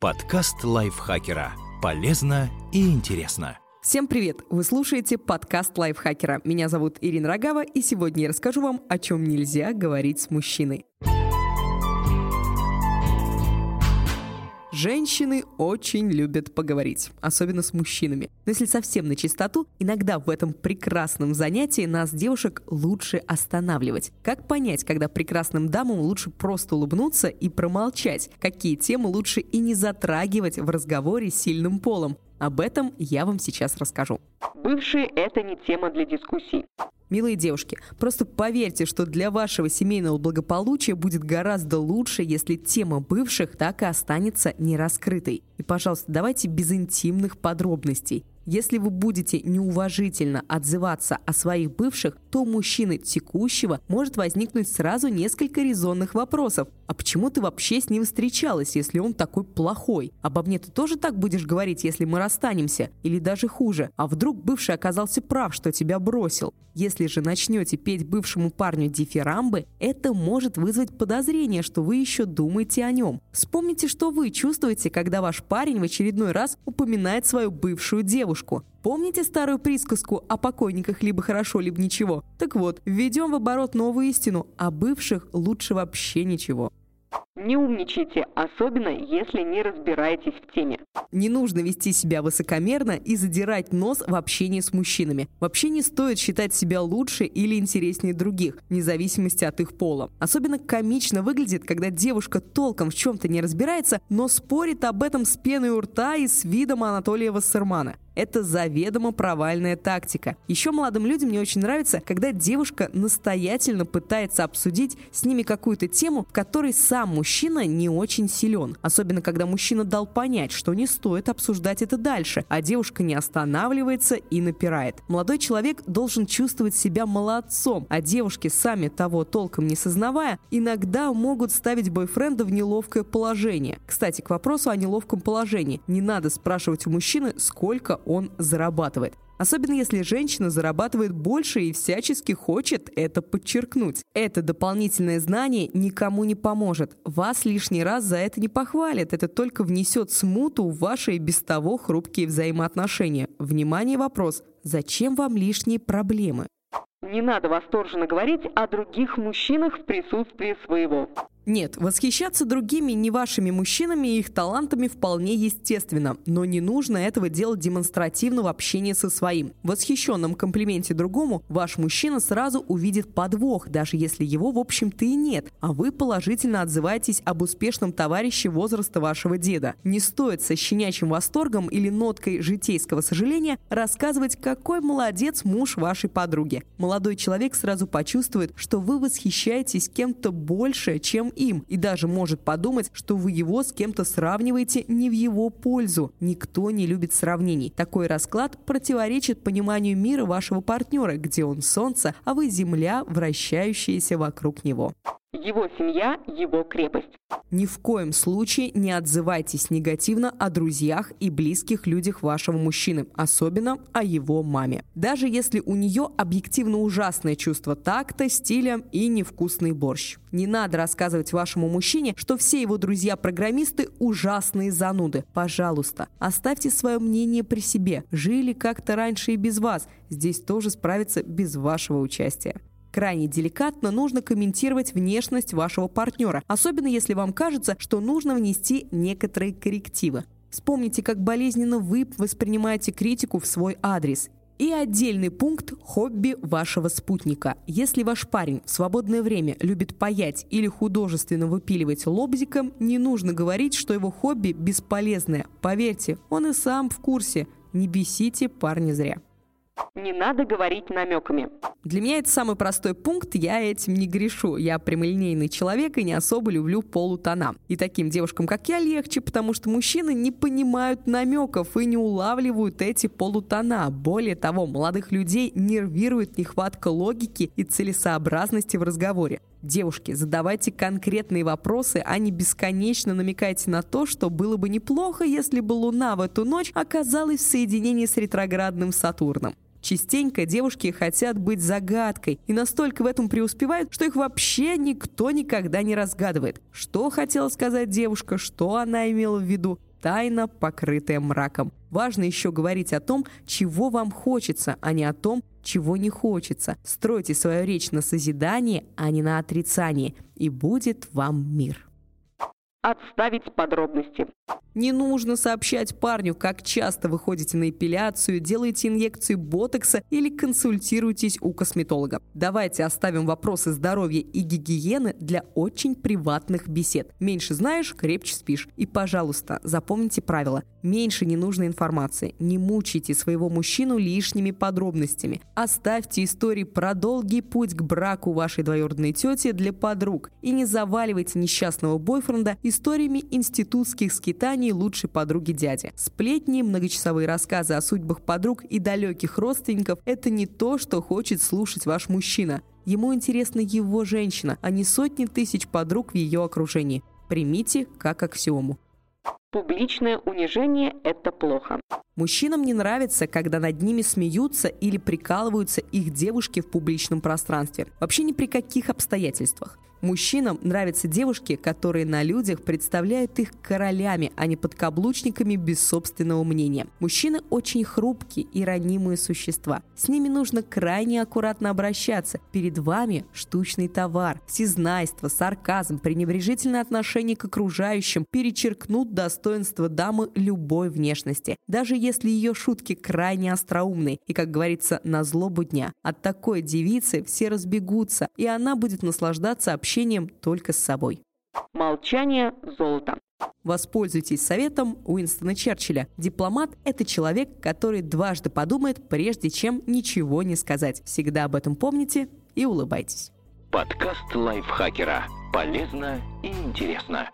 Подкаст лайфхакера. Полезно и интересно. Всем привет! Вы слушаете подкаст лайфхакера. Меня зовут Ирина Рогава, и сегодня я расскажу вам, о чем нельзя говорить с мужчиной. Женщины очень любят поговорить, особенно с мужчинами. Но если совсем на чистоту, иногда в этом прекрасном занятии нас, девушек, лучше останавливать. Как понять, когда прекрасным дамам лучше просто улыбнуться и промолчать? Какие темы лучше и не затрагивать в разговоре с сильным полом? Об этом я вам сейчас расскажу. Бывшие – это не тема для дискуссий. Милые девушки, просто поверьте, что для вашего семейного благополучия будет гораздо лучше, если тема бывших так и останется нераскрытой. И, пожалуйста, давайте без интимных подробностей. Если вы будете неуважительно отзываться о своих бывших, то у мужчины текущего может возникнуть сразу несколько резонных вопросов. А почему ты вообще с ним встречалась, если он такой плохой? Обо мне ты тоже так будешь говорить, если мы расстанемся? Или даже хуже, а вдруг бывший оказался прав, что тебя бросил? Если же начнете петь бывшему парню дифирамбы, это может вызвать подозрение, что вы еще думаете о нем. Вспомните, что вы чувствуете, когда ваш парень в очередной раз упоминает свою бывшую девушку. Помните старую присказку о покойниках либо хорошо, либо ничего? Так вот, введем в оборот новую истину, а бывших лучше вообще ничего. Не умничайте, особенно если не разбираетесь в теме. Не нужно вести себя высокомерно и задирать нос в общении с мужчинами. Вообще не стоит считать себя лучше или интереснее других, вне зависимости от их пола. Особенно комично выглядит, когда девушка толком в чем-то не разбирается, но спорит об этом с пеной у рта и с видом Анатолия Вассермана. Это заведомо провальная тактика. Еще молодым людям не очень нравится, когда девушка настоятельно пытается обсудить с ними какую-то тему, в которой сам мужчина не очень силен. Особенно, когда мужчина дал понять, что не стоит обсуждать это дальше, а девушка не останавливается и напирает. Молодой человек должен чувствовать себя молодцом, а девушки, сами того толком не сознавая, иногда могут ставить бойфренда в неловкое положение. Кстати, к вопросу о неловком положении. Не надо спрашивать у мужчины, сколько он зарабатывает. Особенно если женщина зарабатывает больше и всячески хочет это подчеркнуть. Это дополнительное знание никому не поможет. Вас лишний раз за это не похвалят. Это только внесет смуту в ваши и без того хрупкие взаимоотношения. Внимание, вопрос. Зачем вам лишние проблемы? Не надо восторженно говорить о других мужчинах в присутствии своего. Нет, восхищаться другими не вашими мужчинами и их талантами вполне естественно, но не нужно этого делать демонстративно в общении со своим. В восхищенном комплименте другому ваш мужчина сразу увидит подвох, даже если его в общем-то и нет, а вы положительно отзываетесь об успешном товарище возраста вашего деда. Не стоит со щенячьим восторгом или ноткой житейского сожаления рассказывать, какой молодец муж вашей подруги. Молодой человек сразу почувствует, что вы восхищаетесь кем-то больше, чем им и даже может подумать, что вы его с кем-то сравниваете не в его пользу. Никто не любит сравнений. Такой расклад противоречит пониманию мира вашего партнера, где он солнце, а вы земля, вращающаяся вокруг него. Его семья – его крепость. Ни в коем случае не отзывайтесь негативно о друзьях и близких людях вашего мужчины, особенно о его маме. Даже если у нее объективно ужасное чувство такта, стиля и невкусный борщ. Не надо рассказывать вашему мужчине, что все его друзья-программисты ужасные зануды. Пожалуйста, оставьте свое мнение при себе. Жили как-то раньше и без вас. Здесь тоже справиться без вашего участия. Крайне деликатно нужно комментировать внешность вашего партнера, особенно если вам кажется, что нужно внести некоторые коррективы. Вспомните, как болезненно вы воспринимаете критику в свой адрес. И отдельный пункт – хобби вашего спутника. Если ваш парень в свободное время любит паять или художественно выпиливать лобзиком, не нужно говорить, что его хобби бесполезное. Поверьте, он и сам в курсе. Не бесите парня зря. Не надо говорить намеками. Для меня это самый простой пункт, я этим не грешу. Я прямолинейный человек и не особо люблю полутона. И таким девушкам, как я, легче, потому что мужчины не понимают намеков и не улавливают эти полутона. Более того, молодых людей нервирует нехватка логики и целесообразности в разговоре. Девушки, задавайте конкретные вопросы, а не бесконечно намекайте на то, что было бы неплохо, если бы Луна в эту ночь оказалась в соединении с ретроградным Сатурном. Частенько девушки хотят быть загадкой и настолько в этом преуспевают, что их вообще никто никогда не разгадывает. Что хотела сказать девушка, что она имела в виду. тайна, покрытая мраком. Важно еще говорить о том, чего вам хочется, а не о том, чего не хочется. Стройте свою речь на созидание, а не на отрицание, и будет вам мир. Отставить подробности. Не нужно сообщать парню, как часто вы ходите на эпиляцию, делаете инъекцию ботокса или консультируетесь у косметолога. Давайте оставим вопросы здоровья и гигиены для очень приватных бесед. Меньше знаешь, крепче спишь. И, пожалуйста, запомните правило. Меньше ненужной информации. Не мучайте своего мужчину лишними подробностями. Оставьте истории про долгий путь к браку вашей двоюродной тети для подруг. И не заваливайте несчастного бойфренда историями институтских скитаний лучшей подруги дяди. Сплетни, многочасовые рассказы о судьбах подруг и далеких родственников – это не то, что хочет слушать ваш мужчина. Ему интересна его женщина, а не сотни тысяч подруг в ее окружении. Примите как аксиому. Публичное унижение – это плохо. Мужчинам не нравится, когда над ними смеются или прикалываются их девушки в публичном пространстве. Вообще ни при каких обстоятельствах. Мужчинам нравятся девушки, которые на людях представляют их королями, а не подкаблучниками без собственного мнения. Мужчины очень хрупкие и ранимые существа. С ними нужно крайне аккуратно обращаться. Перед вами штучный товар. Всезнайство, сарказм, пренебрежительное отношение к окружающим перечеркнут достоинство дамы любой внешности. Даже если ее шутки крайне остроумные и, как говорится, на злобу дня. От такой девицы все разбегутся, и она будет наслаждаться общением общением только с собой. Молчание – золото. Воспользуйтесь советом Уинстона Черчилля. Дипломат – это человек, который дважды подумает, прежде чем ничего не сказать. Всегда об этом помните и улыбайтесь. Подкаст лайфхакера. Полезно и интересно.